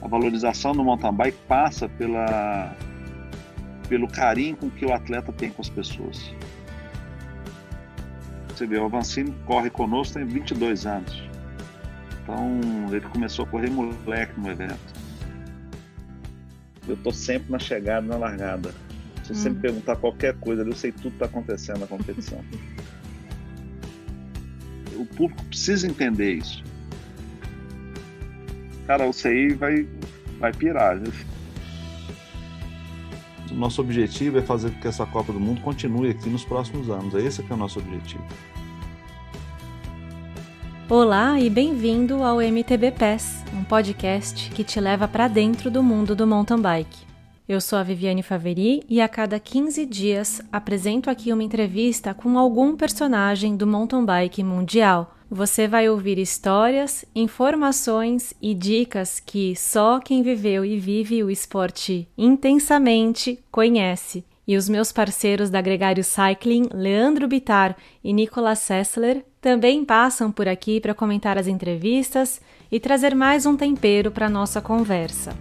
A valorização do mountain bike passa pela, pelo carinho com que o atleta tem com as pessoas. Você vê, o Avancini corre conosco tem 22 anos. Então, ele começou a correr moleque no evento. Eu tô sempre na chegada e na largada. Se você hum. me perguntar qualquer coisa, eu sei tudo que está acontecendo na competição. o público precisa entender isso. Cara, o CI vai, vai pirar. Viu? Nosso objetivo é fazer com que essa Copa do Mundo continue aqui nos próximos anos. É esse que é o nosso objetivo. Olá e bem-vindo ao MTB Pass, um podcast que te leva para dentro do mundo do mountain bike. Eu sou a Viviane Faveri e a cada 15 dias apresento aqui uma entrevista com algum personagem do mountain bike mundial. Você vai ouvir histórias, informações e dicas que só quem viveu e vive o esporte intensamente conhece. E os meus parceiros da Gregário Cycling, Leandro Bitar e Nicolas Sessler, também passam por aqui para comentar as entrevistas e trazer mais um tempero para nossa conversa.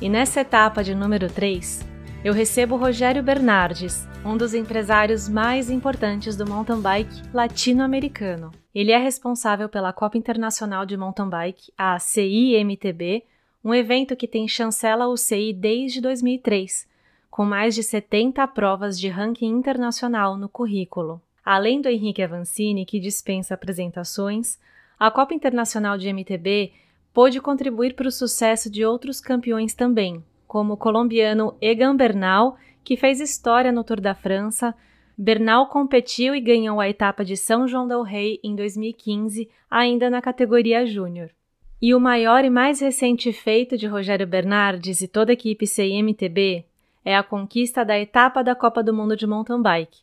E nessa etapa de número 3, eu recebo Rogério Bernardes, um dos empresários mais importantes do mountain bike latino-americano. Ele é responsável pela Copa Internacional de Mountain Bike, a CIMTB, um evento que tem chancela o CI desde 2003, com mais de 70 provas de ranking internacional no currículo. Além do Henrique Avancini, que dispensa apresentações, a Copa Internacional de MTB pôde contribuir para o sucesso de outros campeões também, como o colombiano Egan Bernal, que fez história no Tour da França. Bernal competiu e ganhou a etapa de São João del Rei em 2015, ainda na categoria Júnior. E o maior e mais recente feito de Rogério Bernardes e toda a equipe CIMTB é a conquista da etapa da Copa do Mundo de Mountain Bike.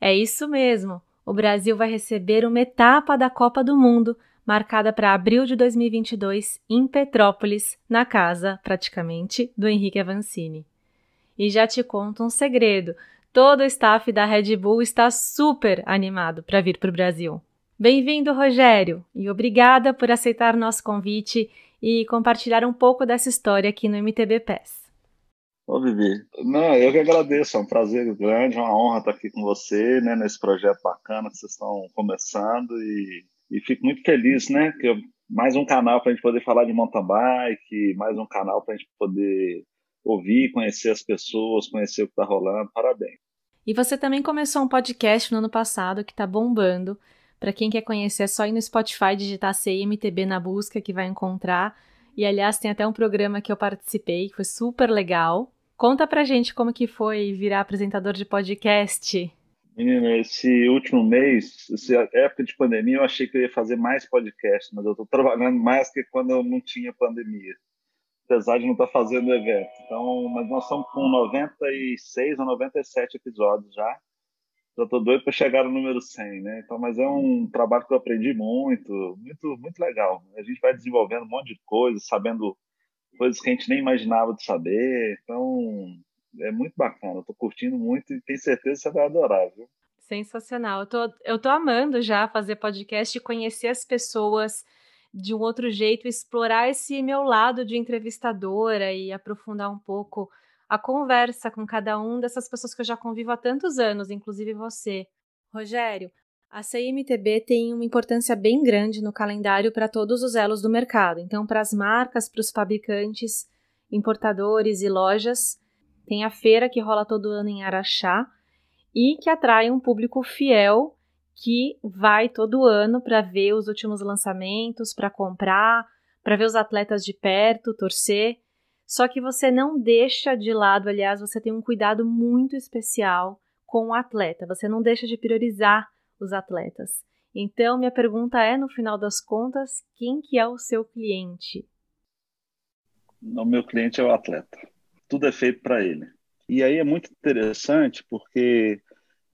É isso mesmo, o Brasil vai receber uma etapa da Copa do Mundo marcada para abril de 2022 em Petrópolis, na casa, praticamente, do Henrique Avancini. E já te conto um segredo: todo o staff da Red Bull está super animado para vir para o Brasil. Bem-vindo, Rogério, e obrigada por aceitar nosso convite e compartilhar um pouco dessa história aqui no MTB Pass. Ô, Vivi, não, eu que agradeço, é um prazer grande, uma honra estar aqui com você, né, nesse projeto bacana que vocês estão começando e e fico muito feliz, né? Que eu, mais um canal para a gente poder falar de mountain bike, mais um canal para a gente poder ouvir, conhecer as pessoas, conhecer o que está rolando. Parabéns. E você também começou um podcast no ano passado que está bombando. Para quem quer conhecer, é só ir no Spotify, digitar CMTB na busca que vai encontrar. E aliás, tem até um programa que eu participei, que foi super legal. Conta pra gente como que foi virar apresentador de podcast. Menino, esse último mês, essa época de pandemia, eu achei que eu ia fazer mais podcast, mas eu estou trabalhando mais que quando eu não tinha pandemia, apesar de não estar tá fazendo evento. Então, mas nós estamos com 96 ou 97 episódios já. Já estou doido para chegar no número 100, né? Então, mas é um trabalho que eu aprendi muito, muito, muito legal. A gente vai desenvolvendo um monte de coisas, sabendo coisas que a gente nem imaginava de saber. Então, é muito bacana. Eu tô curtindo muito e tenho certeza que você vai adorar, viu? Sensacional. Eu tô, eu tô amando já fazer podcast e conhecer as pessoas de um outro jeito, explorar esse meu lado de entrevistadora e aprofundar um pouco a conversa com cada um dessas pessoas que eu já convivo há tantos anos, inclusive você. Rogério, a CIMTB tem uma importância bem grande no calendário para todos os elos do mercado. Então, para as marcas, para os fabricantes, importadores e lojas, tem a feira que rola todo ano em Araxá e que atrai um público fiel que vai todo ano para ver os últimos lançamentos, para comprar, para ver os atletas de perto, torcer. Só que você não deixa de lado, aliás, você tem um cuidado muito especial com o atleta, você não deixa de priorizar os atletas. Então, minha pergunta é, no final das contas, quem que é o seu cliente? O meu cliente é o atleta tudo é feito para ele. E aí é muito interessante porque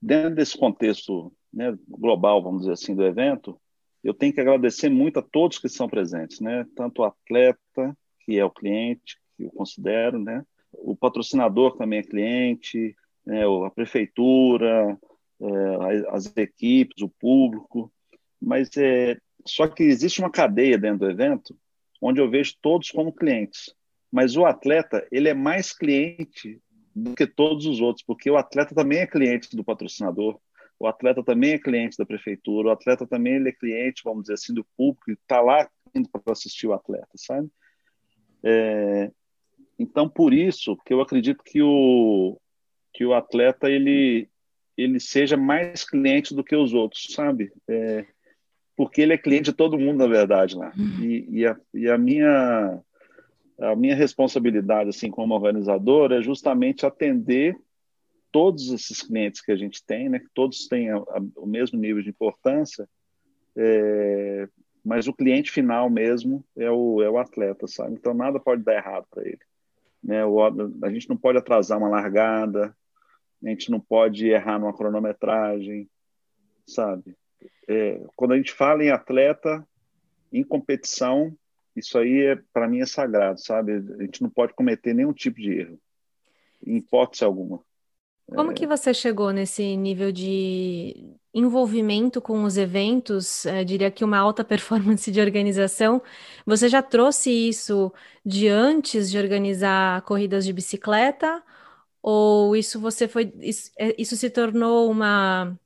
dentro desse contexto né, global, vamos dizer assim, do evento, eu tenho que agradecer muito a todos que são presentes, né? Tanto o atleta, que é o cliente, que eu considero, né? O patrocinador também é cliente, né? a prefeitura, é, as equipes, o público, mas é, só que existe uma cadeia dentro do evento onde eu vejo todos como clientes, mas o atleta ele é mais cliente do que todos os outros, porque o atleta também é cliente do patrocinador, o atleta também é cliente da prefeitura, o atleta também ele é cliente, vamos dizer assim, do público está lá indo para assistir o atleta, sabe? É, então, por isso que eu acredito que o, que o atleta ele, ele seja mais cliente do que os outros, sabe? É, porque ele é cliente de todo mundo, na verdade, lá. Uhum. E, e, a, e a minha a minha responsabilidade, assim, como organizador, é justamente atender todos esses clientes que a gente tem, né? Que todos têm a, a, o mesmo nível de importância, é, mas o cliente final mesmo é o, é o atleta, sabe? Então nada pode dar errado para ele. Né? O, a gente não pode atrasar uma largada, a gente não pode errar numa cronometragem, sabe? É, quando a gente fala em atleta, em competição, isso aí é para mim é sagrado, sabe? A gente não pode cometer nenhum tipo de erro, em hipótese alguma. Como é... que você chegou nesse nível de envolvimento com os eventos? Eu diria que uma alta performance de organização. Você já trouxe isso de antes de organizar corridas de bicicleta? Ou isso você foi isso, é, isso se tornou uma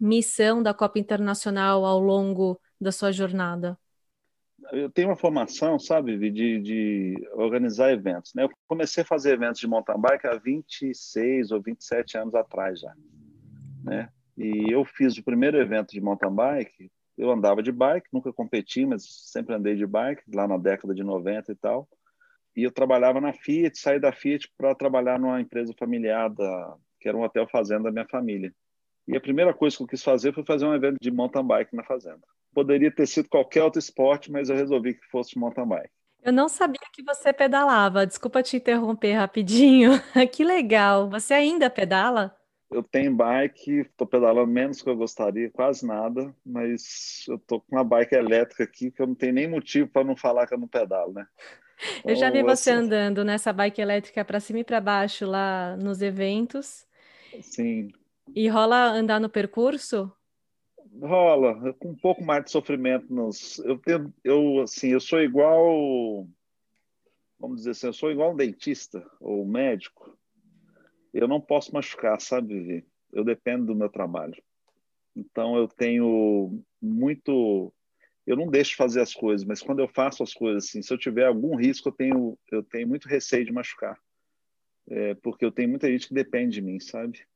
missão da Copa Internacional ao longo da sua jornada? Eu tenho uma formação, sabe, de, de organizar eventos. Né? Eu comecei a fazer eventos de mountain bike há 26 ou 27 anos atrás já. Né? E eu fiz o primeiro evento de mountain bike. Eu andava de bike, nunca competi, mas sempre andei de bike, lá na década de 90 e tal e eu trabalhava na Fiat, saí da Fiat para trabalhar numa empresa familiar, da, que era um hotel fazenda da minha família. E a primeira coisa que eu quis fazer foi fazer um evento de mountain bike na fazenda. Poderia ter sido qualquer outro esporte, mas eu resolvi que fosse mountain bike. Eu não sabia que você pedalava. Desculpa te interromper rapidinho. que legal. Você ainda pedala? Eu tenho bike, estou pedalando menos que eu gostaria, quase nada, mas eu estou com uma bike elétrica aqui que eu não tenho nem motivo para não falar que eu não pedalo, né? Eu já vi você andando nessa bike elétrica para cima e para baixo lá nos eventos. Sim. E rola andar no percurso? Rola, com um pouco mais de sofrimento nos. Eu tenho, eu assim, eu sou igual, vamos dizer assim, eu sou igual um dentista ou um médico. Eu não posso machucar, sabe, Vivi? Eu dependo do meu trabalho. Então eu tenho muito eu não deixo de fazer as coisas, mas quando eu faço as coisas assim, se eu tiver algum risco, eu tenho, eu tenho muito receio de machucar, é, porque eu tenho muita gente que depende de mim, sabe?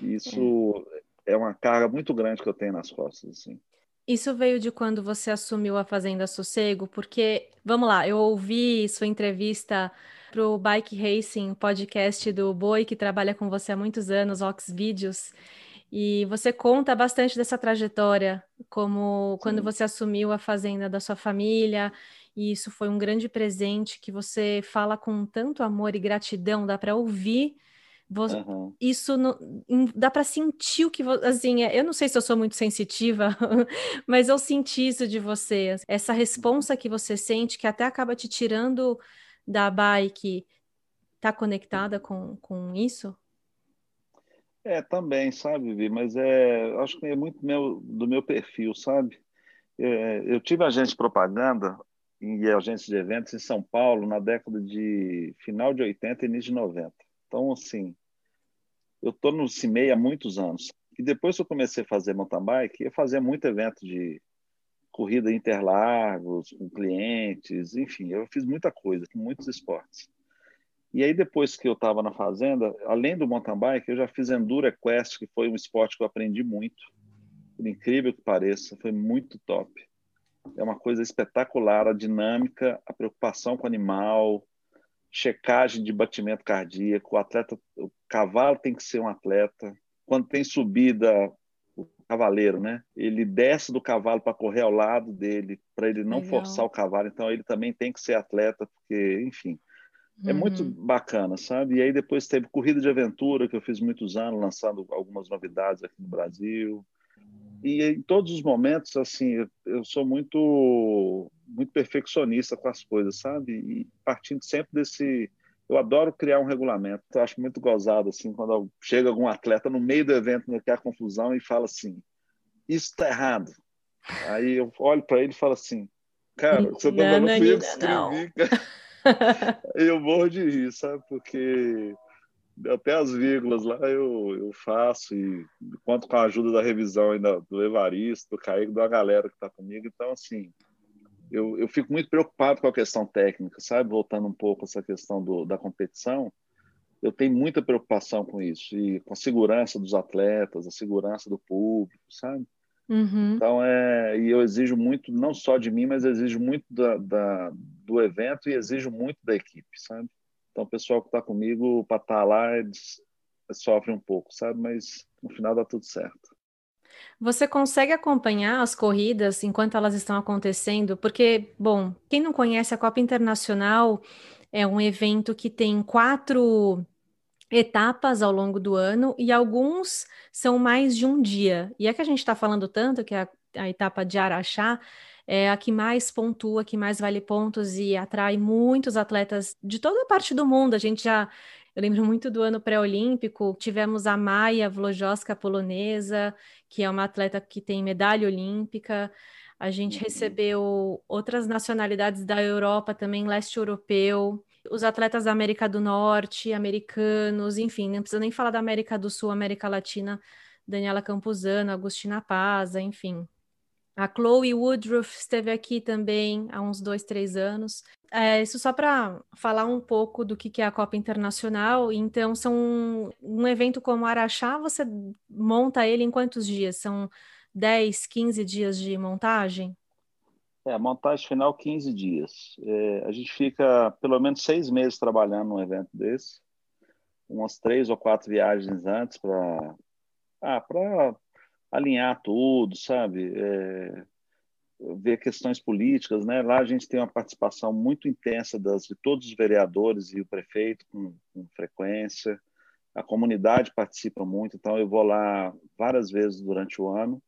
Isso é. uma carga muito grande que eu tenho nas costas, assim. Isso veio de quando você assumiu a Fazenda Sossego, porque, vamos lá, eu ouvi sua entrevista para o Bike Racing, podcast do Boi, que trabalha com você há muitos anos, Ox Vídeos, e você conta bastante dessa trajetória, como Sim. quando você assumiu a fazenda da sua família, e isso foi um grande presente que você fala com tanto amor e gratidão, dá para ouvir. Você, uhum. Isso no, dá para sentir o que assim, é, eu não sei se eu sou muito sensitiva, mas eu senti isso de você, essa responsa que você sente que até acaba te tirando da bike, tá conectada com, com isso? É, também, sabe, Vivi, mas é, acho que é muito meu, do meu perfil, sabe? É, eu tive agência de propaganda e agência de eventos em São Paulo na década de final de 80 e início de 90. Então, assim, eu estou no CIMEI há muitos anos. E depois que eu comecei a fazer mountain bike, eu fazia muito evento de corrida interlagos, com clientes, enfim, eu fiz muita coisa, muitos esportes. E aí, depois que eu estava na fazenda, além do mountain bike, eu já fiz Enduro Quest, que foi um esporte que eu aprendi muito. Por incrível que pareça, foi muito top. É uma coisa espetacular, a dinâmica, a preocupação com o animal, checagem de batimento cardíaco, o atleta, o cavalo tem que ser um atleta. Quando tem subida, o cavaleiro, né? Ele desce do cavalo para correr ao lado dele, para ele não Legal. forçar o cavalo. Então ele também tem que ser atleta, porque, enfim, é muito uhum. bacana, sabe? E aí depois teve Corrida de Aventura, que eu fiz muitos anos, lançando algumas novidades aqui no Brasil. E em todos os momentos, assim, eu sou muito muito perfeccionista com as coisas, sabe? E partindo sempre desse eu adoro criar um regulamento. Eu acho muito gozado assim quando chega algum atleta no meio do evento, não quer confusão e fala assim: "Isso está errado". Aí eu olho para ele e falo assim: "Cara, você tá falando fui eu que escrevi". eu morro de rir, sabe? Porque até as vírgulas lá eu, eu faço e conto com a ajuda da revisão ainda do Evaristo, do Kaique, da galera que está comigo. Então, assim, eu, eu fico muito preocupado com a questão técnica, sabe? Voltando um pouco essa questão do, da competição, eu tenho muita preocupação com isso e com a segurança dos atletas, a segurança do público, sabe? Uhum. Então, é, e eu exijo muito, não só de mim, mas exijo muito da, da do evento e exijo muito da equipe, sabe? Então, o pessoal que está comigo, para estar tá lá, eles um pouco, sabe? Mas no final dá tudo certo. Você consegue acompanhar as corridas enquanto elas estão acontecendo? Porque, bom, quem não conhece a Copa Internacional é um evento que tem quatro etapas ao longo do ano e alguns são mais de um dia. E é que a gente está falando tanto que a, a etapa de Araxá é a que mais pontua, que mais vale pontos e atrai muitos atletas de toda a parte do mundo. A gente já, eu lembro muito do ano pré-olímpico, tivemos a Maia Vlojoska polonesa, que é uma atleta que tem medalha olímpica. A gente uhum. recebeu outras nacionalidades da Europa também, leste europeu, os atletas da América do Norte, americanos, enfim, não precisa nem falar da América do Sul, América Latina, Daniela Campuzano, Agostina Paza, enfim. A Chloe Woodruff esteve aqui também há uns dois, três anos. É, isso só para falar um pouco do que, que é a Copa Internacional. Então, são um evento como Araxá, você monta ele em quantos dias? São 10, 15 dias de montagem? É, a montagem final 15 dias. É, a gente fica pelo menos seis meses trabalhando num evento desse, umas três ou quatro viagens antes para ah, para alinhar tudo, sabe? É, ver questões políticas, né? Lá a gente tem uma participação muito intensa das, de todos os vereadores e o prefeito com, com frequência. A comunidade participa muito, então eu vou lá várias vezes durante o ano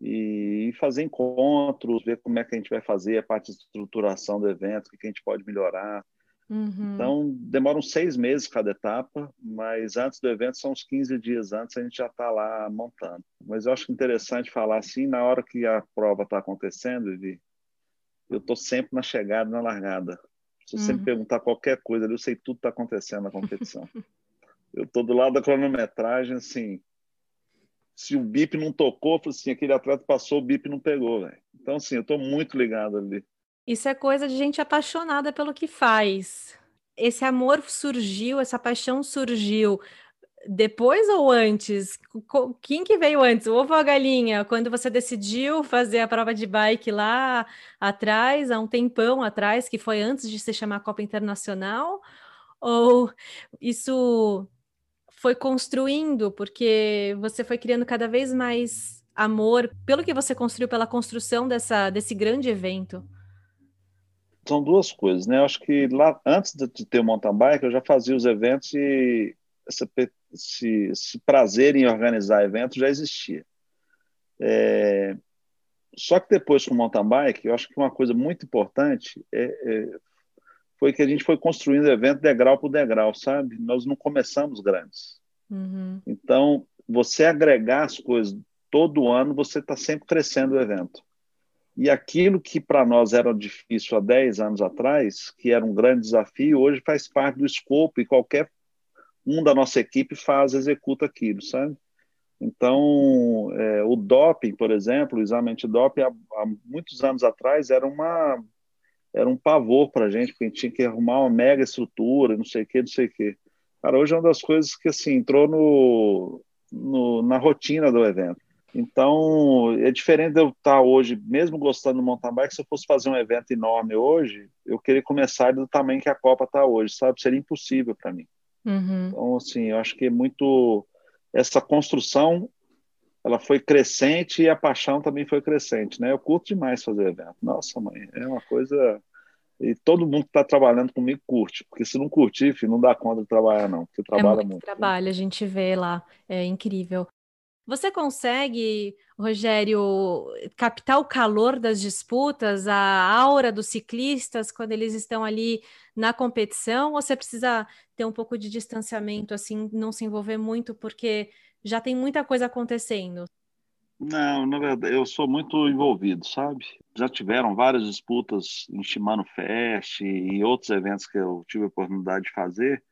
e fazer encontros, ver como é que a gente vai fazer a parte de estruturação do evento, o que a gente pode melhorar. Uhum. Então, demora uns seis meses cada etapa, mas antes do evento, são uns 15 dias antes, a gente já está lá montando. Mas eu acho interessante falar assim, na hora que a prova está acontecendo, Vivi, eu estou sempre na chegada na largada. Se você uhum. me perguntar qualquer coisa, eu sei tudo que está acontecendo na competição. eu estou do lado da cronometragem, assim, se o bip não tocou, assim, aquele atleta passou, o bip não pegou, velho. Então, assim, eu estou muito ligado ali. Isso é coisa de gente apaixonada pelo que faz. Esse amor surgiu, essa paixão surgiu depois ou antes? Quem que veio antes, o ovo ou a galinha? Quando você decidiu fazer a prova de bike lá atrás, há um tempão atrás, que foi antes de se chamar Copa Internacional? Ou isso foi construindo, porque você foi criando cada vez mais amor pelo que você construiu, pela construção dessa, desse grande evento? São duas coisas, né? Eu acho que lá antes de ter o mountain bike, eu já fazia os eventos e esse, esse, esse prazer em organizar eventos já existia. É, só que depois com o mountain bike, eu acho que uma coisa muito importante é, é, foi que a gente foi construindo o evento degrau por degrau, sabe? Nós não começamos grandes. Uhum. Então, você agregar as coisas todo ano, você está sempre crescendo o evento. E aquilo que para nós era difícil há 10 anos atrás, que era um grande desafio, hoje faz parte do escopo e qualquer um da nossa equipe faz, executa aquilo, sabe? Então, é, o doping, por exemplo, o exame antidoping, há, há muitos anos atrás, era, uma, era um pavor para a gente, porque a gente tinha que arrumar uma mega estrutura, não sei o que, não sei o que. Cara, hoje é uma das coisas que assim, entrou no, no, na rotina do evento. Então, é diferente de eu estar hoje, mesmo gostando do mountain bike, se eu fosse fazer um evento enorme hoje, eu queria começar do tamanho que a Copa está hoje, sabe? Seria impossível para mim. Uhum. Então, assim, eu acho que é muito. Essa construção, ela foi crescente e a paixão também foi crescente, né? Eu curto demais fazer evento. Nossa, mãe, é uma coisa. E todo mundo que está trabalhando comigo curte, porque se não curtir, filho, não dá conta de trabalhar, não, porque trabalha é muito. muito trabalho, a gente vê lá, é incrível. Você consegue, Rogério, captar o calor das disputas, a aura dos ciclistas quando eles estão ali na competição? Ou você precisa ter um pouco de distanciamento, assim, não se envolver muito, porque já tem muita coisa acontecendo? Não, na verdade, eu sou muito envolvido, sabe? Já tiveram várias disputas em Shimano Fest e outros eventos que eu tive a oportunidade de fazer.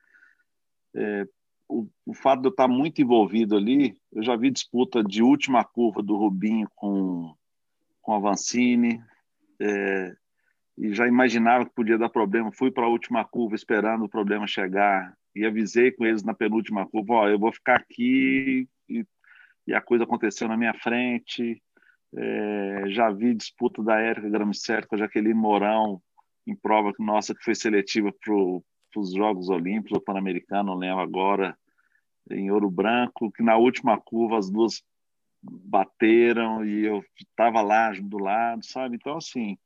É, o, o, fato de eu estar muito envolvido ali, eu já vi disputa de última curva do Rubinho com, com a Vancini, é, e já imaginava que podia dar problema. Fui para a última curva esperando o problema chegar e avisei com eles na penúltima curva: ó, eu vou ficar aqui e, e a coisa aconteceu na minha frente. É, já vi disputa da Érica Gramicero com a Jaqueline Mourão em prova nossa que foi seletiva para os Jogos Olímpicos ou Pan-Americano, lembro agora, em Ouro Branco, que na última curva as duas bateram e eu estava lá do lado, sabe? Então, assim,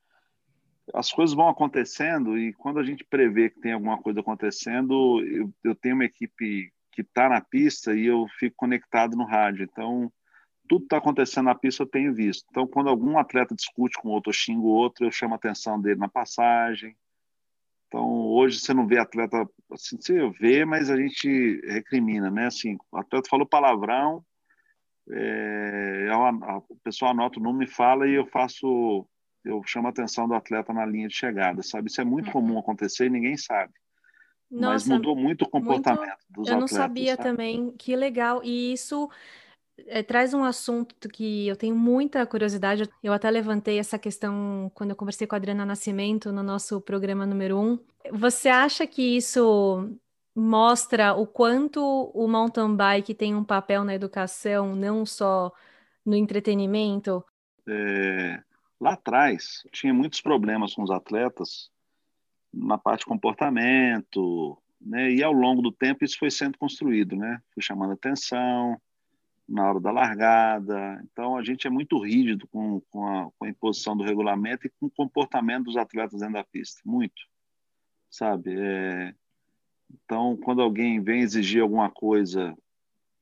as coisas vão acontecendo e quando a gente prevê que tem alguma coisa acontecendo, eu, eu tenho uma equipe que está na pista e eu fico conectado no rádio. Então, tudo está acontecendo na pista eu tenho visto. Então, quando algum atleta discute com outro, xinga o outro, eu chamo a atenção dele na passagem, então, hoje você não vê atleta, assim, você vê, mas a gente recrimina, né? Assim, o atleta falou palavrão, é, a, o pessoal anota o nome e fala e eu faço, eu chamo a atenção do atleta na linha de chegada, sabe? Isso é muito uhum. comum acontecer e ninguém sabe. Nossa, mas mudou muito o comportamento muito, dos eu atletas. Eu não sabia sabe? também, que legal. E isso é, traz um assunto que eu tenho muita curiosidade. Eu até levantei essa questão quando eu conversei com a Adriana Nascimento no nosso programa número um. Você acha que isso mostra o quanto o mountain bike tem um papel na educação, não só no entretenimento? É, lá atrás, tinha muitos problemas com os atletas na parte de comportamento, né? E ao longo do tempo isso foi sendo construído, né? Foi chamando atenção, na hora da largada. Então, a gente é muito rígido com, com, a, com a imposição do regulamento e com o comportamento dos atletas dentro da pista. Muito. Sabe? É... Então, quando alguém vem exigir alguma coisa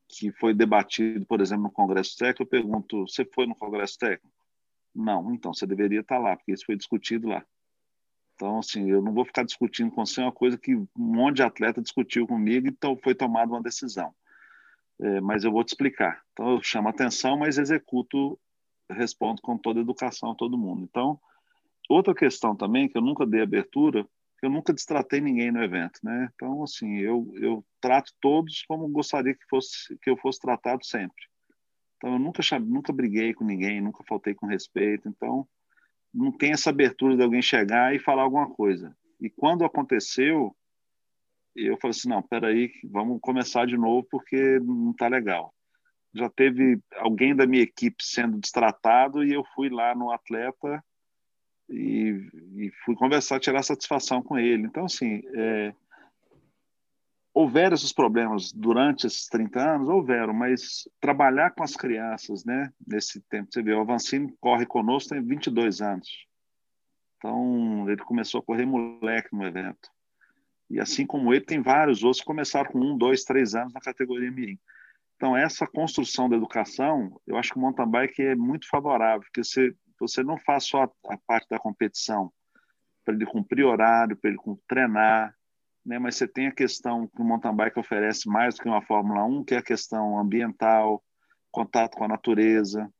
que foi debatido, por exemplo, no Congresso Técnico, eu pergunto: você foi no Congresso Técnico? Não, então você deveria estar lá, porque isso foi discutido lá. Então, assim, eu não vou ficar discutindo com você uma coisa que um monte de atleta discutiu comigo e então foi tomada uma decisão é, mas eu vou te explicar. Então, eu chamo atenção, mas executo, respondo com toda a educação a todo mundo. Então, outra questão também, que eu nunca dei abertura, eu nunca destratei ninguém no evento, né? Então, assim, eu, eu trato todos como gostaria que, fosse, que eu fosse tratado sempre. Então, eu nunca, nunca briguei com ninguém, nunca faltei com respeito. Então, não tem essa abertura de alguém chegar e falar alguma coisa. E quando aconteceu, e eu falei assim, não, peraí, vamos começar de novo porque não está legal. Já teve alguém da minha equipe sendo destratado e eu fui lá no atleta e, e fui conversar, tirar satisfação com ele. Então, assim, é, houveram esses problemas durante esses 30 anos? Houveram, mas trabalhar com as crianças, né, nesse tempo, você vê, o Avancini corre conosco tem 22 anos. Então, ele começou a correr moleque no evento. E assim como ele, tem vários outros que começaram com um, dois, três anos na categoria Mirim. Então, essa construção da educação, eu acho que o mountain bike é muito favorável, porque você, você não faz só a, a parte da competição, para ele cumprir horário, para ele treinar, né? mas você tem a questão que o mountain bike oferece mais do que uma Fórmula 1, que é a questão ambiental, contato com a natureza,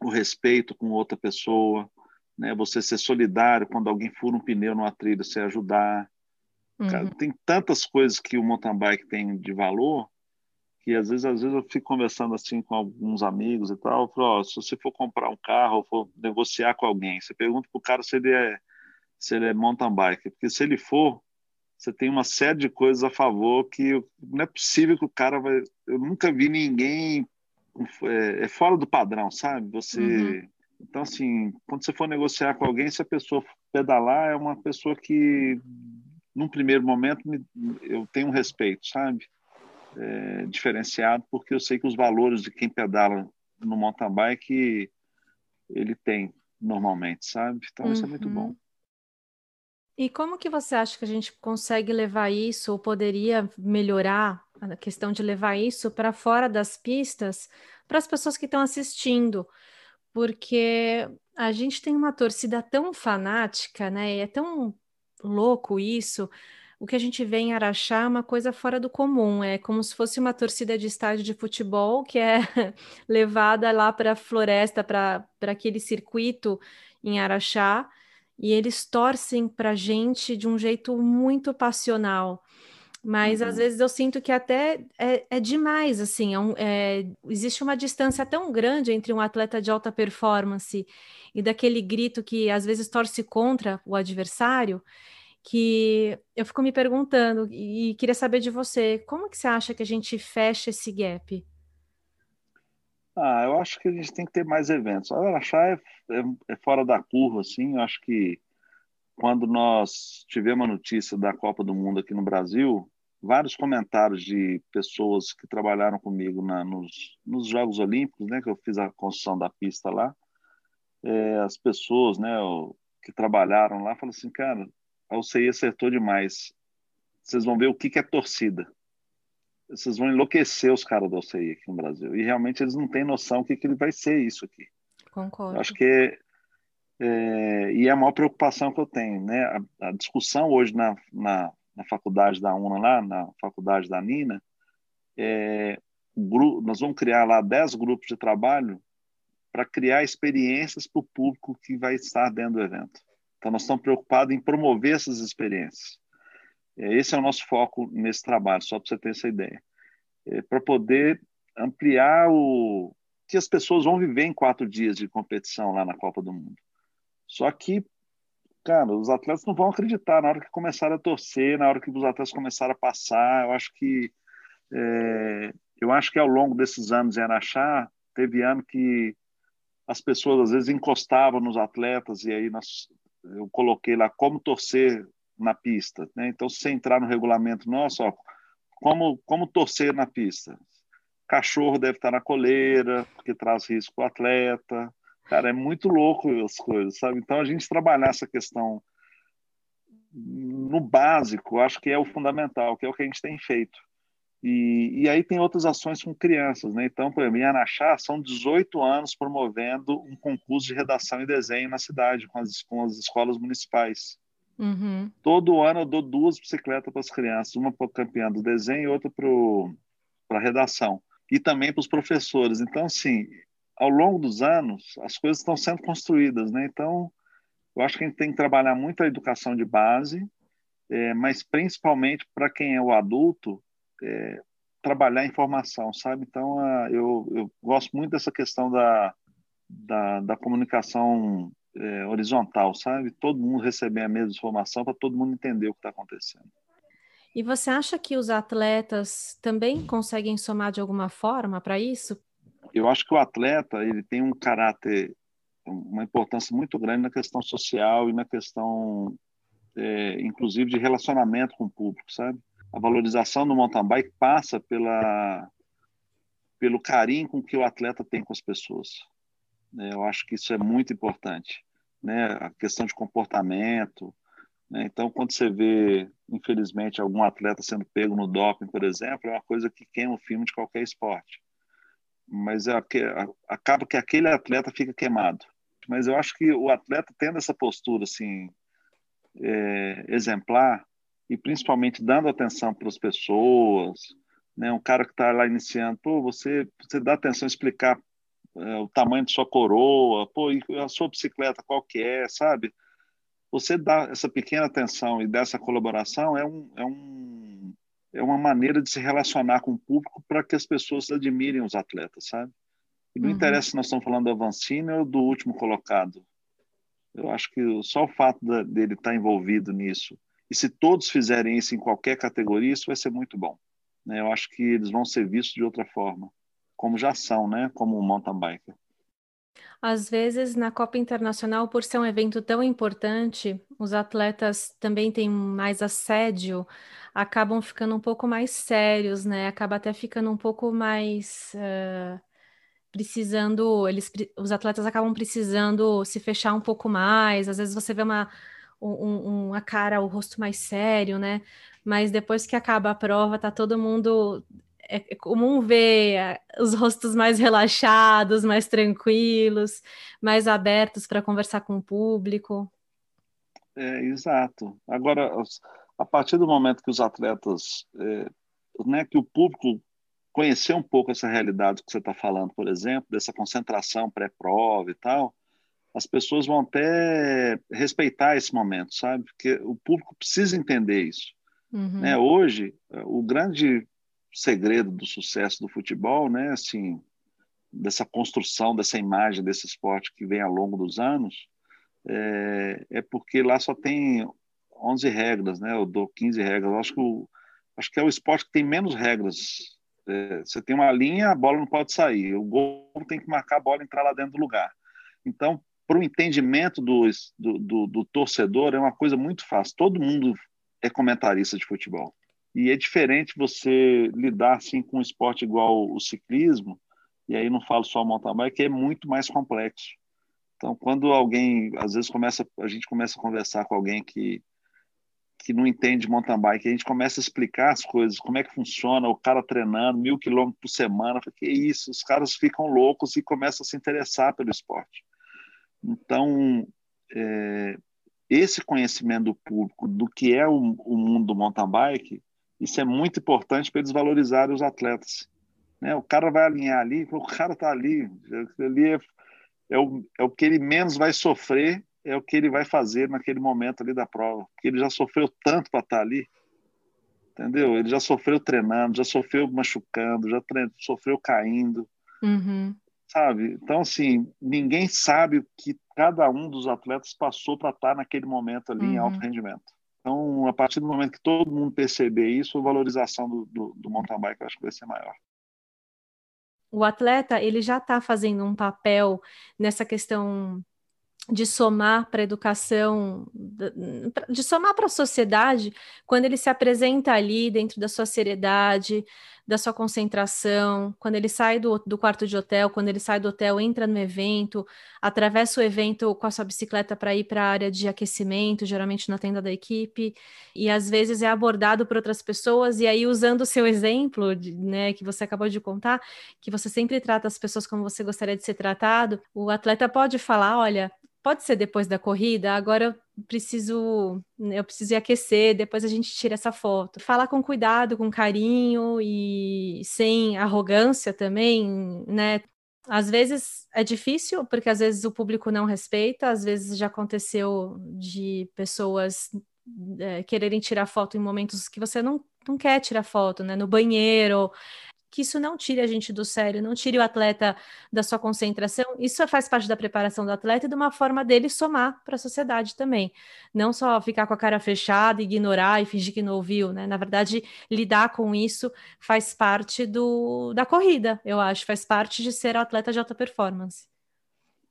o respeito com outra pessoa, né? você ser solidário quando alguém fura um pneu numa trilha, você ajudar, Uhum. tem tantas coisas que o mountain bike tem de valor que às vezes, às vezes eu fico conversando assim com alguns amigos e tal, eu falo, se você for comprar um carro ou for negociar com alguém, você pergunta para o cara se ele é se ele é mountain bike, porque se ele for, você tem uma série de coisas a favor que não é possível que o cara vai. Eu nunca vi ninguém é, é fora do padrão, sabe? Você uhum. então assim, quando você for negociar com alguém, se a pessoa pedalar é uma pessoa que num primeiro momento, eu tenho um respeito, sabe? É, diferenciado, porque eu sei que os valores de quem pedala no mountain bike ele tem normalmente, sabe? Então uhum. isso é muito bom. Uhum. E como que você acha que a gente consegue levar isso ou poderia melhorar a questão de levar isso para fora das pistas para as pessoas que estão assistindo, porque a gente tem uma torcida tão fanática, né? E é tão louco isso. O que a gente vê em Araxá é uma coisa fora do comum, é como se fosse uma torcida de estádio de futebol que é levada lá para a floresta, para aquele circuito em Araxá, e eles torcem para a gente de um jeito muito passional. Mas uhum. às vezes eu sinto que até é, é demais, assim, é um, é, existe uma distância tão grande entre um atleta de alta performance e daquele grito que às vezes torce contra o adversário, que eu fico me perguntando e queria saber de você, como que você acha que a gente fecha esse gap? Ah, eu acho que a gente tem que ter mais eventos. A Araxá é, é, é fora da curva, assim, eu acho que quando nós tivemos a notícia da Copa do Mundo aqui no Brasil, vários comentários de pessoas que trabalharam comigo na, nos, nos, Jogos Olímpicos, né, que eu fiz a construção da pista lá, é, as pessoas, né, que trabalharam lá, falaram assim, cara, a UCI acertou demais. Vocês vão ver o que, que é torcida. Vocês vão enlouquecer os caras da UCI aqui no Brasil. E realmente eles não têm noção do que, que vai ser isso aqui. Concordo. acho que é, e é a maior preocupação que eu tenho, né? A, a discussão hoje na, na, na, faculdade da UNA, lá, na faculdade da Nina, é, nós vamos criar lá 10 grupos de trabalho para criar experiências para o público que vai estar dentro do evento. Então, nós estamos preocupados em promover essas experiências. É, esse é o nosso foco nesse trabalho, só para você ter essa ideia. É, para poder ampliar o que as pessoas vão viver em quatro dias de competição lá na Copa do Mundo. Só que, cara, os atletas não vão acreditar na hora que começarem a torcer, na hora que os atletas começarem a passar. Eu acho que é, eu acho que ao longo desses anos em Araxá, teve ano que as pessoas às vezes encostavam nos atletas e aí nós, eu coloquei lá como torcer na pista. Né? Então, se entrar no regulamento nosso, ó, como, como torcer na pista? Cachorro deve estar na coleira, porque traz risco para o atleta. Cara, é muito louco as coisas, sabe? Então, a gente trabalhar essa questão no básico, acho que é o fundamental, que é o que a gente tem feito. E, e aí tem outras ações com crianças, né? Então, por exemplo, em Anaxá, são 18 anos promovendo um concurso de redação e desenho na cidade, com as, com as escolas municipais. Uhum. Todo ano eu dou duas bicicletas para as crianças, uma para o campeão do desenho e outra para a redação. E também para os professores. Então, assim, ao longo dos anos, as coisas estão sendo construídas, né? Então, eu acho que a gente tem que trabalhar muito a educação de base, é, mas principalmente para quem é o adulto, é, trabalhar a informação, sabe? Então, a, eu, eu gosto muito dessa questão da, da, da comunicação é, horizontal, sabe? Todo mundo receber a mesma informação para todo mundo entender o que está acontecendo. E você acha que os atletas também conseguem somar de alguma forma para isso? Eu acho que o atleta ele tem um caráter, uma importância muito grande na questão social e na questão, é, inclusive, de relacionamento com o público, sabe? A valorização do mountain bike passa pela, pelo carinho com que o atleta tem com as pessoas. Né? Eu acho que isso é muito importante. Né? A questão de comportamento. Né? Então, quando você vê, infelizmente, algum atleta sendo pego no doping, por exemplo, é uma coisa que queima o filme de qualquer esporte mas é, acaba que aquele atleta fica queimado. Mas eu acho que o atleta tendo essa postura assim é, exemplar e principalmente dando atenção para as pessoas, né? Um cara que está lá iniciando, pô, você você dá atenção explicar é, o tamanho de sua coroa, pô, a sua bicicleta qual que é, sabe? Você dá essa pequena atenção e dessa colaboração é um, é um é uma maneira de se relacionar com o público para que as pessoas admirem os atletas, sabe? E não uhum. interessa se nós estamos falando do Avancini ou do último colocado. Eu acho que só o fato dele estar envolvido nisso, e se todos fizerem isso em qualquer categoria, isso vai ser muito bom. Né? Eu acho que eles vão ser vistos de outra forma, como já são, né? como um mountain biker. Às vezes, na Copa Internacional, por ser um evento tão importante, os atletas também têm mais assédio, acabam ficando um pouco mais sérios, né? Acaba até ficando um pouco mais uh, precisando, eles, os atletas acabam precisando se fechar um pouco mais. Às vezes você vê uma, um, cara, o rosto mais sério, né? mas depois que acaba a prova, tá todo mundo é, é comum ver é, os rostos mais relaxados, mais tranquilos, mais abertos para conversar com o público. É, exato. Agora, a partir do momento que os atletas, é, né, que o público conhecer um pouco essa realidade que você está falando, por exemplo, dessa concentração pré-prova e tal, as pessoas vão até respeitar esse momento, sabe? Porque o público precisa entender isso. Uhum. Né? Hoje, o grande segredo do sucesso do futebol, né, assim, dessa construção dessa imagem desse esporte que vem ao longo dos anos, é, é porque lá só tem 11 regras, né, ou 15 regras. Eu acho que, o, acho que é o esporte que tem menos regras. É, você tem uma linha, a bola não pode sair. O gol tem que marcar a bola e entrar lá dentro do lugar. Então, para o entendimento do, do, do, do torcedor, é uma coisa muito fácil. Todo mundo é comentarista de futebol. E é diferente você lidar assim com um esporte igual o ciclismo, e aí não falo só mountain bike, que é muito mais complexo. Então, quando alguém, às vezes começa, a gente começa a conversar com alguém que que não entende mountain bike, a gente começa a explicar as coisas, como é que funciona, o cara treinando mil quilômetros por semana, que isso, os caras ficam loucos e começam a se interessar pelo esporte. Então, é, esse conhecimento do público do que é o, o mundo do mountain bike isso é muito importante para eles valorizarem os atletas. Né? O cara vai alinhar ali, o cara está ali, ali é, é, o, é o que ele menos vai sofrer, é o que ele vai fazer naquele momento ali da prova, porque ele já sofreu tanto para estar tá ali, entendeu? Ele já sofreu treinando, já sofreu machucando, já sofreu caindo, uhum. sabe? Então, assim, ninguém sabe o que cada um dos atletas passou para estar tá naquele momento ali uhum. em alto rendimento. Então, a partir do momento que todo mundo perceber isso, a valorização do, do, do mountain bike eu acho que vai ser maior. O atleta ele já está fazendo um papel nessa questão de somar para a educação, de somar para a sociedade, quando ele se apresenta ali dentro da sua seriedade, da sua concentração, quando ele sai do, do quarto de hotel, quando ele sai do hotel, entra no evento, atravessa o evento com a sua bicicleta para ir para a área de aquecimento, geralmente na tenda da equipe, e às vezes é abordado por outras pessoas, e aí usando o seu exemplo, de, né, que você acabou de contar, que você sempre trata as pessoas como você gostaria de ser tratado, o atleta pode falar, olha, pode ser depois da corrida, agora preciso, eu preciso ir aquecer, depois a gente tira essa foto. Falar com cuidado, com carinho e sem arrogância também, né? Às vezes é difícil, porque às vezes o público não respeita, às vezes já aconteceu de pessoas é, quererem tirar foto em momentos que você não, não quer tirar foto, né? No banheiro, que isso não tire a gente do sério, não tire o atleta da sua concentração. Isso faz parte da preparação do atleta e de uma forma dele somar para a sociedade também. Não só ficar com a cara fechada, ignorar e fingir que não ouviu, né? Na verdade, lidar com isso faz parte do, da corrida, eu acho, faz parte de ser atleta de alta performance.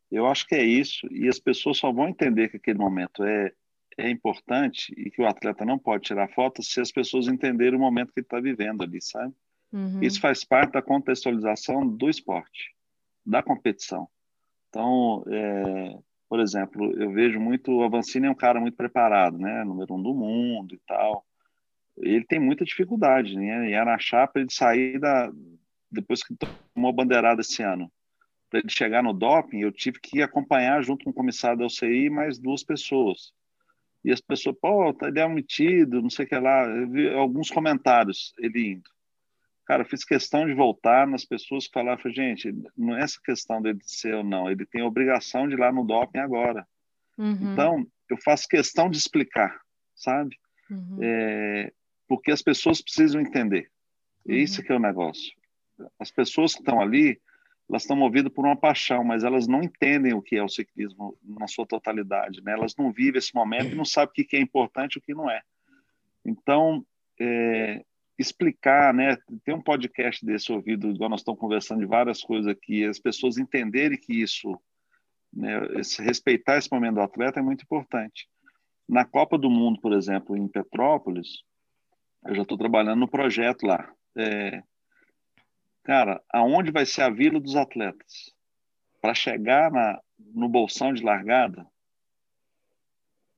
Eu acho que é isso, e as pessoas só vão entender que aquele momento é, é importante e que o atleta não pode tirar foto se as pessoas entenderem o momento que ele está vivendo ali, sabe? Uhum. Isso faz parte da contextualização do esporte, da competição. Então, é, por exemplo, eu vejo muito o Avancini é um cara muito preparado, né, número um do mundo e tal. Ele tem muita dificuldade, né? E era achar para ele sair da depois que tomou a bandeirada esse ano, para ele chegar no doping, eu tive que acompanhar junto com o comissário da UCI mais duas pessoas. E as pessoas, pô, tá, ele é omitido, não sei o que lá. Eu vi alguns comentários ele indo. Cara, fiz questão de voltar nas pessoas que falavam, gente, não é essa questão dele ser ou não, ele tem a obrigação de ir lá no doping agora. Uhum. Então, eu faço questão de explicar, sabe? Uhum. É, porque as pessoas precisam entender. Uhum. Esse que é o negócio. As pessoas que estão ali, elas estão movidas por uma paixão, mas elas não entendem o que é o ciclismo na sua totalidade, né? Elas não vivem esse momento e não sabem o que é importante e o que não é. Então, é, explicar, né? Ter um podcast desse ouvido, igual nós estamos conversando de várias coisas aqui, as pessoas entenderem que isso, né, esse, respeitar esse momento do atleta é muito importante. Na Copa do Mundo, por exemplo, em Petrópolis, eu já estou trabalhando no projeto lá. É, cara, aonde vai ser a vila dos atletas? Para chegar na, no bolsão de largada,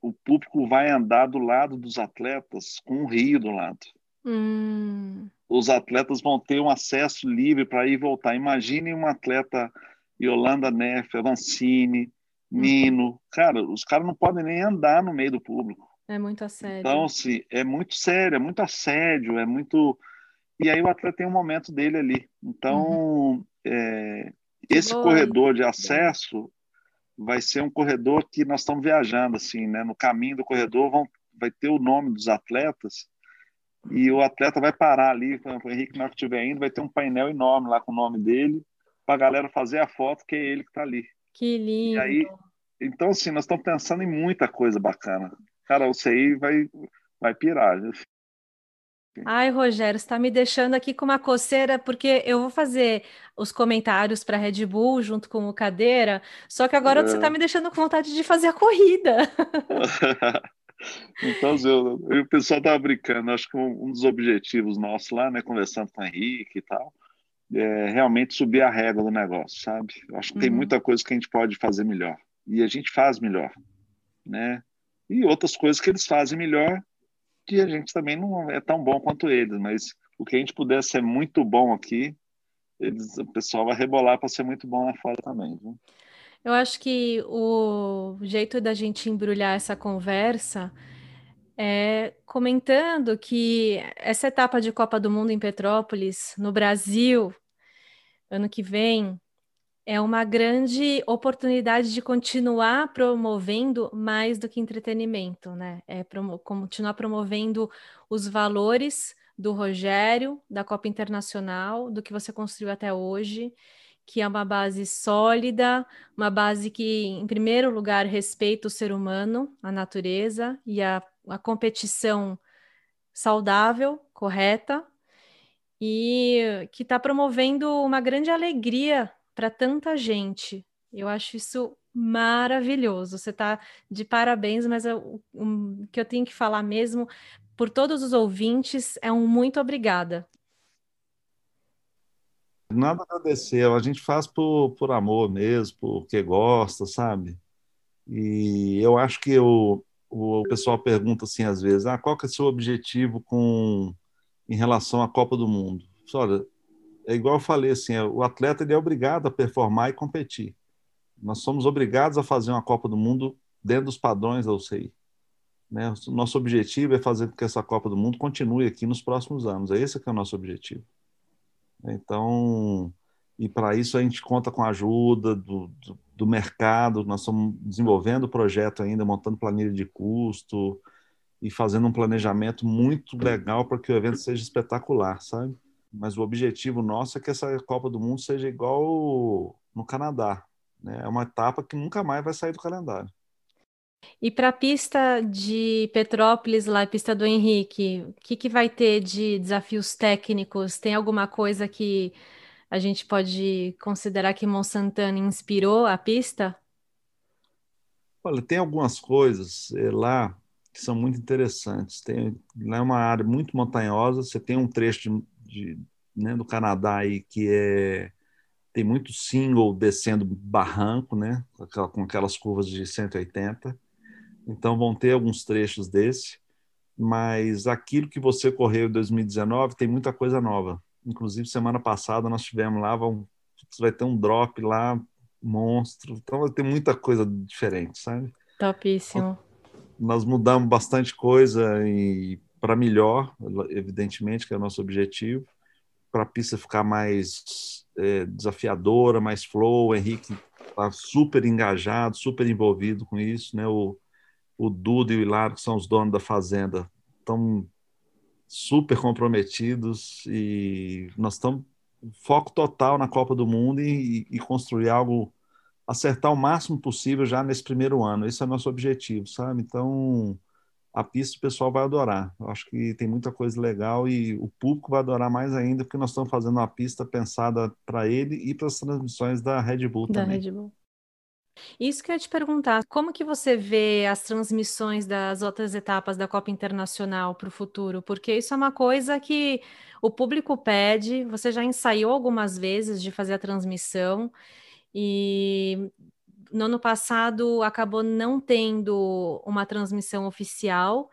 o público vai andar do lado dos atletas com um rio do lado. Hum. Os atletas vão ter um acesso livre para ir e voltar. Imagine um atleta Yolanda Neff, Avancini, uhum. Nino. Cara, os caras não podem nem andar no meio do público. É muito assédio. Então, assim, é muito sério, é muito assédio, é muito. E aí o atleta tem um momento dele ali. Então, uhum. é, esse Boa. corredor de acesso vai ser um corredor que nós estamos viajando, assim, né? No caminho do corredor vão, vai ter o nome dos atletas e o atleta vai parar ali, o Henrique, na hora que estiver indo, vai ter um painel enorme lá com o nome dele, para a galera fazer a foto, que é ele que está ali. Que lindo! E aí, então, assim, nós estamos pensando em muita coisa bacana. Cara, o CI vai, vai pirar. Ai, Rogério, está me deixando aqui com uma coceira, porque eu vou fazer os comentários para Red Bull junto com o Cadeira, só que agora é. você está me deixando com vontade de fazer a corrida. então, eu, eu, o pessoal estava brincando, acho que um, um, dos objetivos nossos lá, né, conversando com o Henrique e tal, é realmente subir a régua do negócio, sabe? Acho que uhum. tem muita coisa que a gente pode fazer melhor, e a gente faz melhor, né? E outras coisas que eles fazem melhor que a gente também não é tão bom quanto eles, mas o que a gente puder ser muito bom aqui, eles, o pessoal vai rebolar para ser muito bom lá fora também. Viu? Eu acho que o jeito da gente embrulhar essa conversa é comentando que essa etapa de Copa do Mundo em Petrópolis, no Brasil, ano que vem, é uma grande oportunidade de continuar promovendo mais do que entretenimento, né? É promo continuar promovendo os valores do Rogério, da Copa Internacional, do que você construiu até hoje, que é uma base sólida, uma base que, em primeiro lugar, respeita o ser humano, a natureza e a, a competição saudável, correta, e que está promovendo uma grande alegria para tanta gente. Eu acho isso maravilhoso. Você está de parabéns, mas o um, que eu tenho que falar mesmo por todos os ouvintes é um muito obrigada. Nada a agradecer, a gente faz por, por amor mesmo, porque gosta, sabe? E eu acho que o, o pessoal pergunta assim às vezes, ah, qual que é o seu objetivo com em relação à Copa do Mundo? Olha, é igual eu falei assim, é, o atleta ele é obrigado a performar e competir. Nós somos obrigados a fazer uma Copa do Mundo dentro dos padrões da UCI. Né? Nosso objetivo é fazer com que essa Copa do Mundo continue aqui nos próximos anos. É esse que é o nosso objetivo. Então, e para isso a gente conta com a ajuda do, do, do, mercado. Nós estamos desenvolvendo o projeto ainda, montando planilha de custo e fazendo um planejamento muito legal para que o evento seja espetacular, sabe? mas o objetivo nosso é que essa Copa do Mundo seja igual no Canadá. Né? É uma etapa que nunca mais vai sair do calendário. E para a pista de Petrópolis, lá a pista do Henrique, o que, que vai ter de desafios técnicos? Tem alguma coisa que a gente pode considerar que Monsantana inspirou a pista? Olha, tem algumas coisas é, lá que são muito interessantes. Tem, lá é uma área muito montanhosa, você tem um trecho de, de, né, do Canadá aí que é tem muito single descendo barranco, né, com aquelas curvas de 180. Então vão ter alguns trechos desse, mas aquilo que você correu em 2019 tem muita coisa nova. Inclusive semana passada nós tivemos lá, vão, vai ter um drop lá monstro, então vai ter muita coisa diferente, sabe? Topíssimo. Nós mudamos bastante coisa e para melhor, evidentemente, que é o nosso objetivo, para a pista ficar mais é, desafiadora, mais flow. O Henrique está super engajado, super envolvido com isso, né? O, o Duda e o Hilário, que são os donos da fazenda, estão super comprometidos e nós estamos foco total na Copa do Mundo e, e, construir algo, acertar o máximo possível já nesse primeiro ano. Esse é o nosso objetivo, sabe? Então, a pista o pessoal vai adorar. Eu acho que tem muita coisa legal e o público vai adorar mais ainda, porque nós estamos fazendo uma pista pensada para ele e para as transmissões da Red Bull da também. Red Bull. Isso que eu ia te perguntar, como que você vê as transmissões das outras etapas da Copa Internacional para o futuro? Porque isso é uma coisa que o público pede, você já ensaiou algumas vezes de fazer a transmissão, e no ano passado acabou não tendo uma transmissão oficial.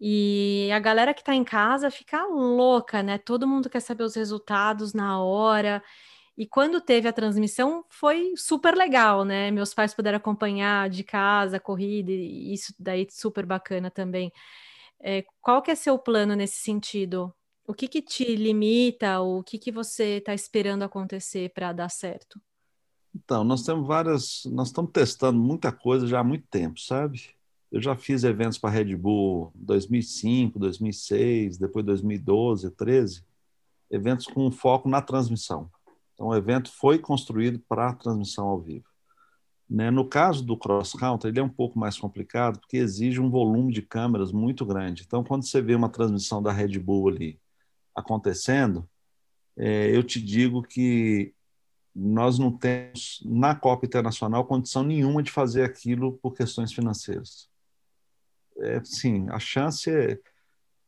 E a galera que está em casa fica louca, né? Todo mundo quer saber os resultados na hora. E quando teve a transmissão, foi super legal, né? Meus pais puderam acompanhar de casa a corrida, e isso daí super bacana também. É, qual que é seu plano nesse sentido? O que, que te limita? O que, que você está esperando acontecer para dar certo? Então, nós temos várias, nós estamos testando muita coisa já há muito tempo, sabe? Eu já fiz eventos para Red Bull 2005, 2006, depois 2012, 13, eventos com foco na transmissão. Então, o evento foi construído para transmissão ao vivo. Né? No caso do cross country, ele é um pouco mais complicado porque exige um volume de câmeras muito grande. Então, quando você vê uma transmissão da Red Bull ali acontecendo, é, eu te digo que nós não temos na Copa Internacional condição nenhuma de fazer aquilo por questões financeiras. É, sim, a chance é,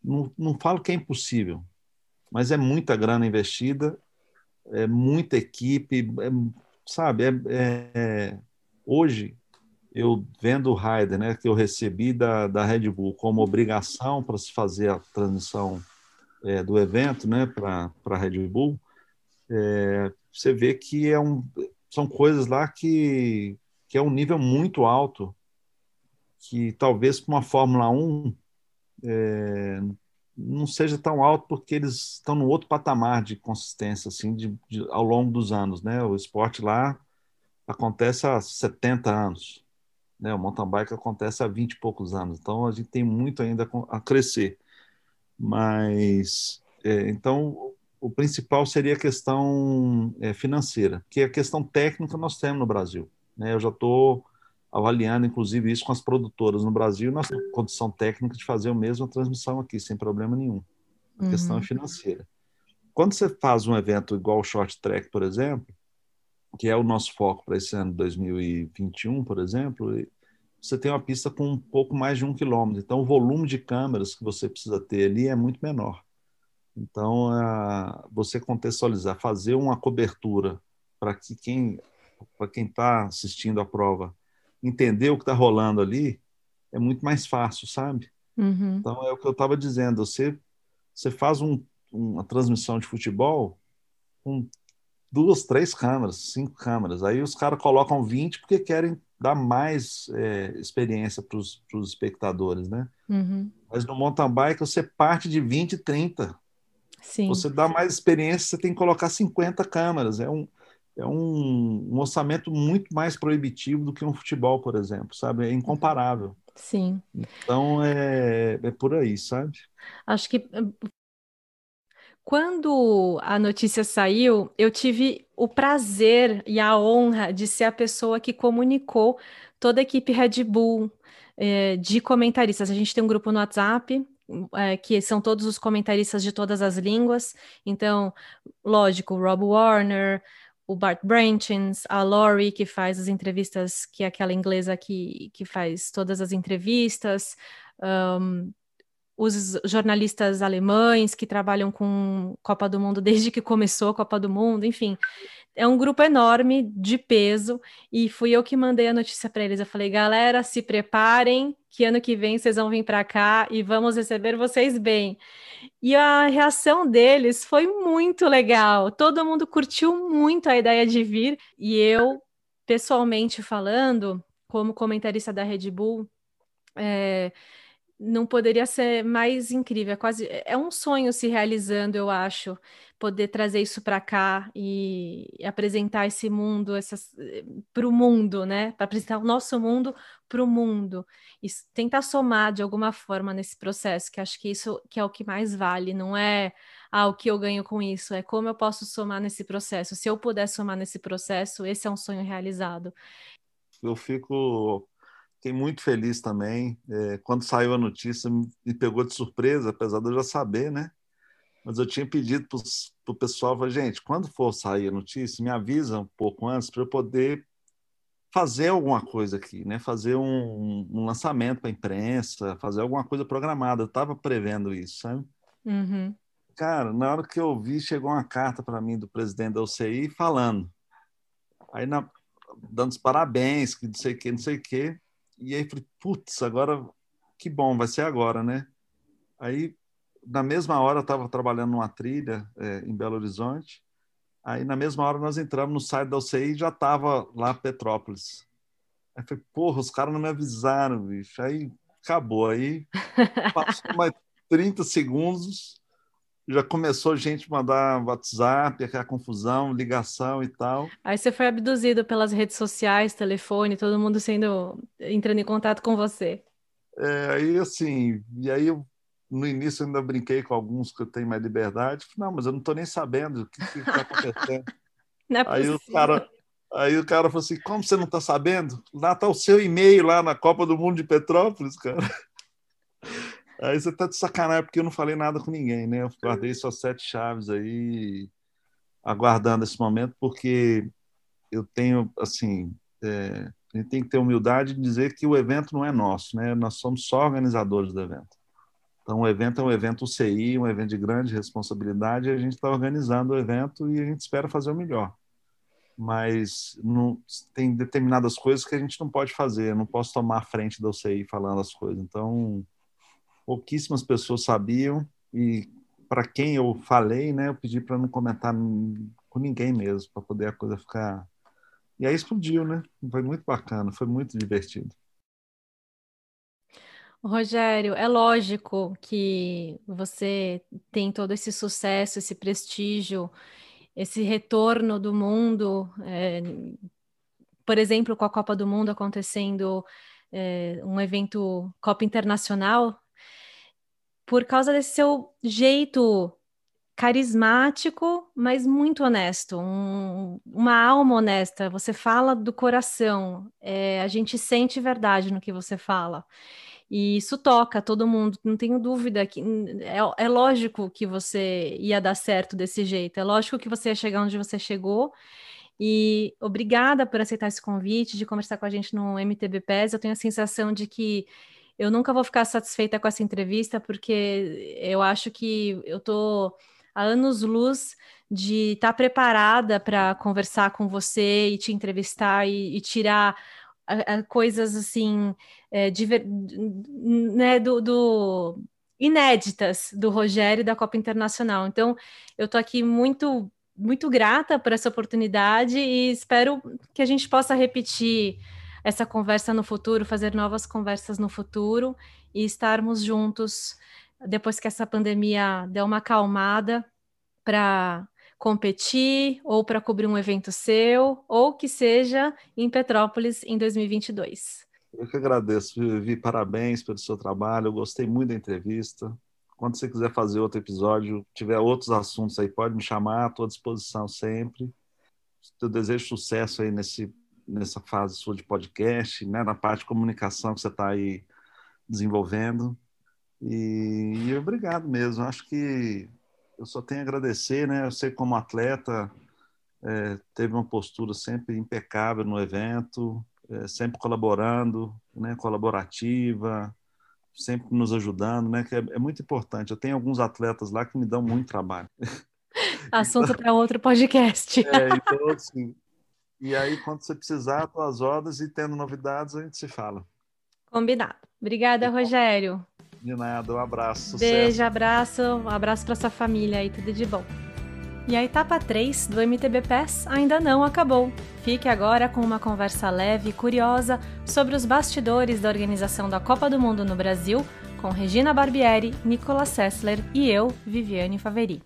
não, não falo que é impossível, mas é muita grana investida é muita equipe, é, sabe? É, é, hoje, eu vendo o Raider, né, que eu recebi da, da Red Bull como obrigação para se fazer a transmissão é, do evento né, para a Red Bull, é, você vê que é um, são coisas lá que, que é um nível muito alto, que talvez para uma Fórmula 1 é, não seja tão alto porque eles estão no outro patamar de consistência assim de, de, ao longo dos anos, né? O esporte lá acontece há 70 anos, né? O mountain bike acontece há 20 e poucos anos, então a gente tem muito ainda a crescer. Mas é, então o principal seria a questão é, financeira, que é a questão técnica nós temos no Brasil, né? Eu já estou avaliando, inclusive, isso com as produtoras no Brasil, temos condição técnica de fazer a mesma transmissão aqui, sem problema nenhum. A uhum. questão é financeira. Quando você faz um evento igual o Short Track, por exemplo, que é o nosso foco para esse ano 2021, por exemplo, você tem uma pista com um pouco mais de um quilômetro. Então, o volume de câmeras que você precisa ter ali é muito menor. Então, você contextualizar, fazer uma cobertura para que quem para quem está assistindo a prova entender o que está rolando ali é muito mais fácil, sabe? Uhum. Então é o que eu estava dizendo. Você você faz um, uma transmissão de futebol com duas, três câmeras, cinco câmeras. Aí os caras colocam 20 porque querem dar mais é, experiência para os espectadores, né? Uhum. Mas no mountain bike você parte de 20, 30. Sim. Você dá mais experiência, você tem que colocar 50 câmeras. É um, é um, um, orçamento muito mais proibitivo do que um futebol, por exemplo, sabe? É incomparável. Sim. Então é, é por aí, sabe? Acho que quando a notícia saiu, eu tive o prazer e a honra de ser a pessoa que comunicou toda a equipe Red Bull é, de comentaristas. A gente tem um grupo no WhatsApp é, que são todos os comentaristas de todas as línguas. Então, lógico, Rob Warner, o Bart Branchins, a Laurie, que faz as entrevistas, que é aquela inglesa que, que faz todas as entrevistas, um, os jornalistas alemães que trabalham com Copa do Mundo desde que começou a Copa do Mundo, enfim, é um grupo enorme de peso e fui eu que mandei a notícia para eles. Eu falei, galera, se preparem, que ano que vem vocês vão vir para cá e vamos receber vocês bem. E a reação deles foi muito legal. Todo mundo curtiu muito a ideia de vir e eu, pessoalmente falando, como comentarista da Red Bull, é, não poderia ser mais incrível. É quase é um sonho se realizando, eu acho, poder trazer isso para cá e, apresentar esse mundo para o mundo, né? Para apresentar o nosso mundo para o mundo e tentar somar de alguma forma nesse processo, que acho que isso que é o que mais vale, não é ah, o que eu ganho com isso, é como eu posso somar nesse processo. Se eu puder somar nesse processo, esse é um sonho realizado. Eu fico Fiquei muito feliz também. É, quando saiu a notícia, me pegou de surpresa, apesar de eu já saber, né? Mas eu tinha pedido para o pessoal, gente, quando for sair a notícia, me avisa um pouco antes para eu poder fazer alguma coisa aqui, né? Fazer um, um lançamento para a imprensa, fazer alguma coisa programada. Eu estava prevendo isso, sabe? Uhum. Cara, na hora que eu vi, chegou uma carta para mim do presidente da UCI falando. Aí, na, dando os parabéns, que não sei o que, não sei o que. E aí falei, putz, agora que bom, vai ser agora, né? Aí, na mesma hora, eu estava trabalhando numa trilha é, em Belo Horizonte. Aí, na mesma hora, nós entramos no site da UCI e já estava lá Petrópolis. Aí falei, porra, os caras não me avisaram, bicho. Aí acabou. Aí passou mais 30 segundos, já começou gente mandar WhatsApp, aquela confusão, ligação e tal. Aí você foi abduzido pelas redes sociais, telefone, todo mundo sendo entrando em contato com você. É, aí assim, e aí eu, no início eu ainda brinquei com alguns que eu tenho mais liberdade. Não, mas eu não estou nem sabendo o que está acontecendo. Não é aí o cara, aí o cara falou assim: como você não está sabendo? Lá está o seu e-mail lá na Copa do Mundo de Petrópolis, cara. Aí você tá de sacanagem porque eu não falei nada com ninguém, né? Eu guardei só sete chaves aí, aguardando esse momento, porque eu tenho, assim, é, a gente tem que ter humildade de dizer que o evento não é nosso, né? Nós somos só organizadores do evento. Então, o evento é um evento UCI, um evento de grande responsabilidade, e a gente está organizando o evento e a gente espera fazer o melhor. Mas não, tem determinadas coisas que a gente não pode fazer, não posso tomar a frente da UCI falando as coisas. Então, pouquíssimas pessoas sabiam e para quem eu falei, né, eu pedi para não comentar com ninguém mesmo, para poder a coisa ficar. E aí explodiu, né? Foi muito bacana, foi muito divertido. Rogério, é lógico que você tem todo esse sucesso, esse prestígio, esse retorno do mundo, é, por exemplo, com a Copa do Mundo acontecendo, é, um evento Copa Internacional por causa desse seu jeito carismático, mas muito honesto, um, uma alma honesta. Você fala do coração, é, a gente sente verdade no que você fala. E isso toca todo mundo, não tenho dúvida que é, é lógico que você ia dar certo desse jeito, é lógico que você ia chegar onde você chegou. E obrigada por aceitar esse convite de conversar com a gente no MTB PES. Eu tenho a sensação de que eu nunca vou ficar satisfeita com essa entrevista, porque eu acho que eu estou há anos-luz de estar tá preparada para conversar com você e te entrevistar e, e tirar a, a coisas assim é, de, né, do, do, inéditas do Rogério e da Copa Internacional. Então, eu estou aqui muito muito grata por essa oportunidade e espero que a gente possa repetir essa conversa no futuro, fazer novas conversas no futuro e estarmos juntos depois que essa pandemia der uma acalmada para competir ou para cobrir um evento seu ou que seja em Petrópolis em 2022. Eu que agradeço, Vivi, parabéns pelo seu trabalho, eu gostei muito da entrevista. Quando você quiser fazer outro episódio, tiver outros assuntos aí, pode me chamar, estou à disposição sempre. Eu desejo sucesso aí nesse nessa fase sua de podcast, né, na parte de comunicação que você está aí desenvolvendo. E, e, obrigado mesmo. Acho que eu só tenho a agradecer, né? Eu sei como atleta é, teve uma postura sempre impecável no evento, é, sempre colaborando, né? Colaborativa, sempre nos ajudando, né? Que é, é muito importante. Eu tenho alguns atletas lá que me dão muito trabalho. Assunto para outro podcast. É, então, assim, e aí, quando você precisar, tuas ordens e tendo novidades, a gente se fala. Combinado. Obrigada, Rogério. De nada, um abraço. Beijo, sucesso. abraço, um abraço para sua família aí, tudo de bom. E a etapa 3 do MTB PES ainda não acabou. Fique agora com uma conversa leve e curiosa sobre os bastidores da organização da Copa do Mundo no Brasil com Regina Barbieri, Nicolas Sessler e eu, Viviane Faveri.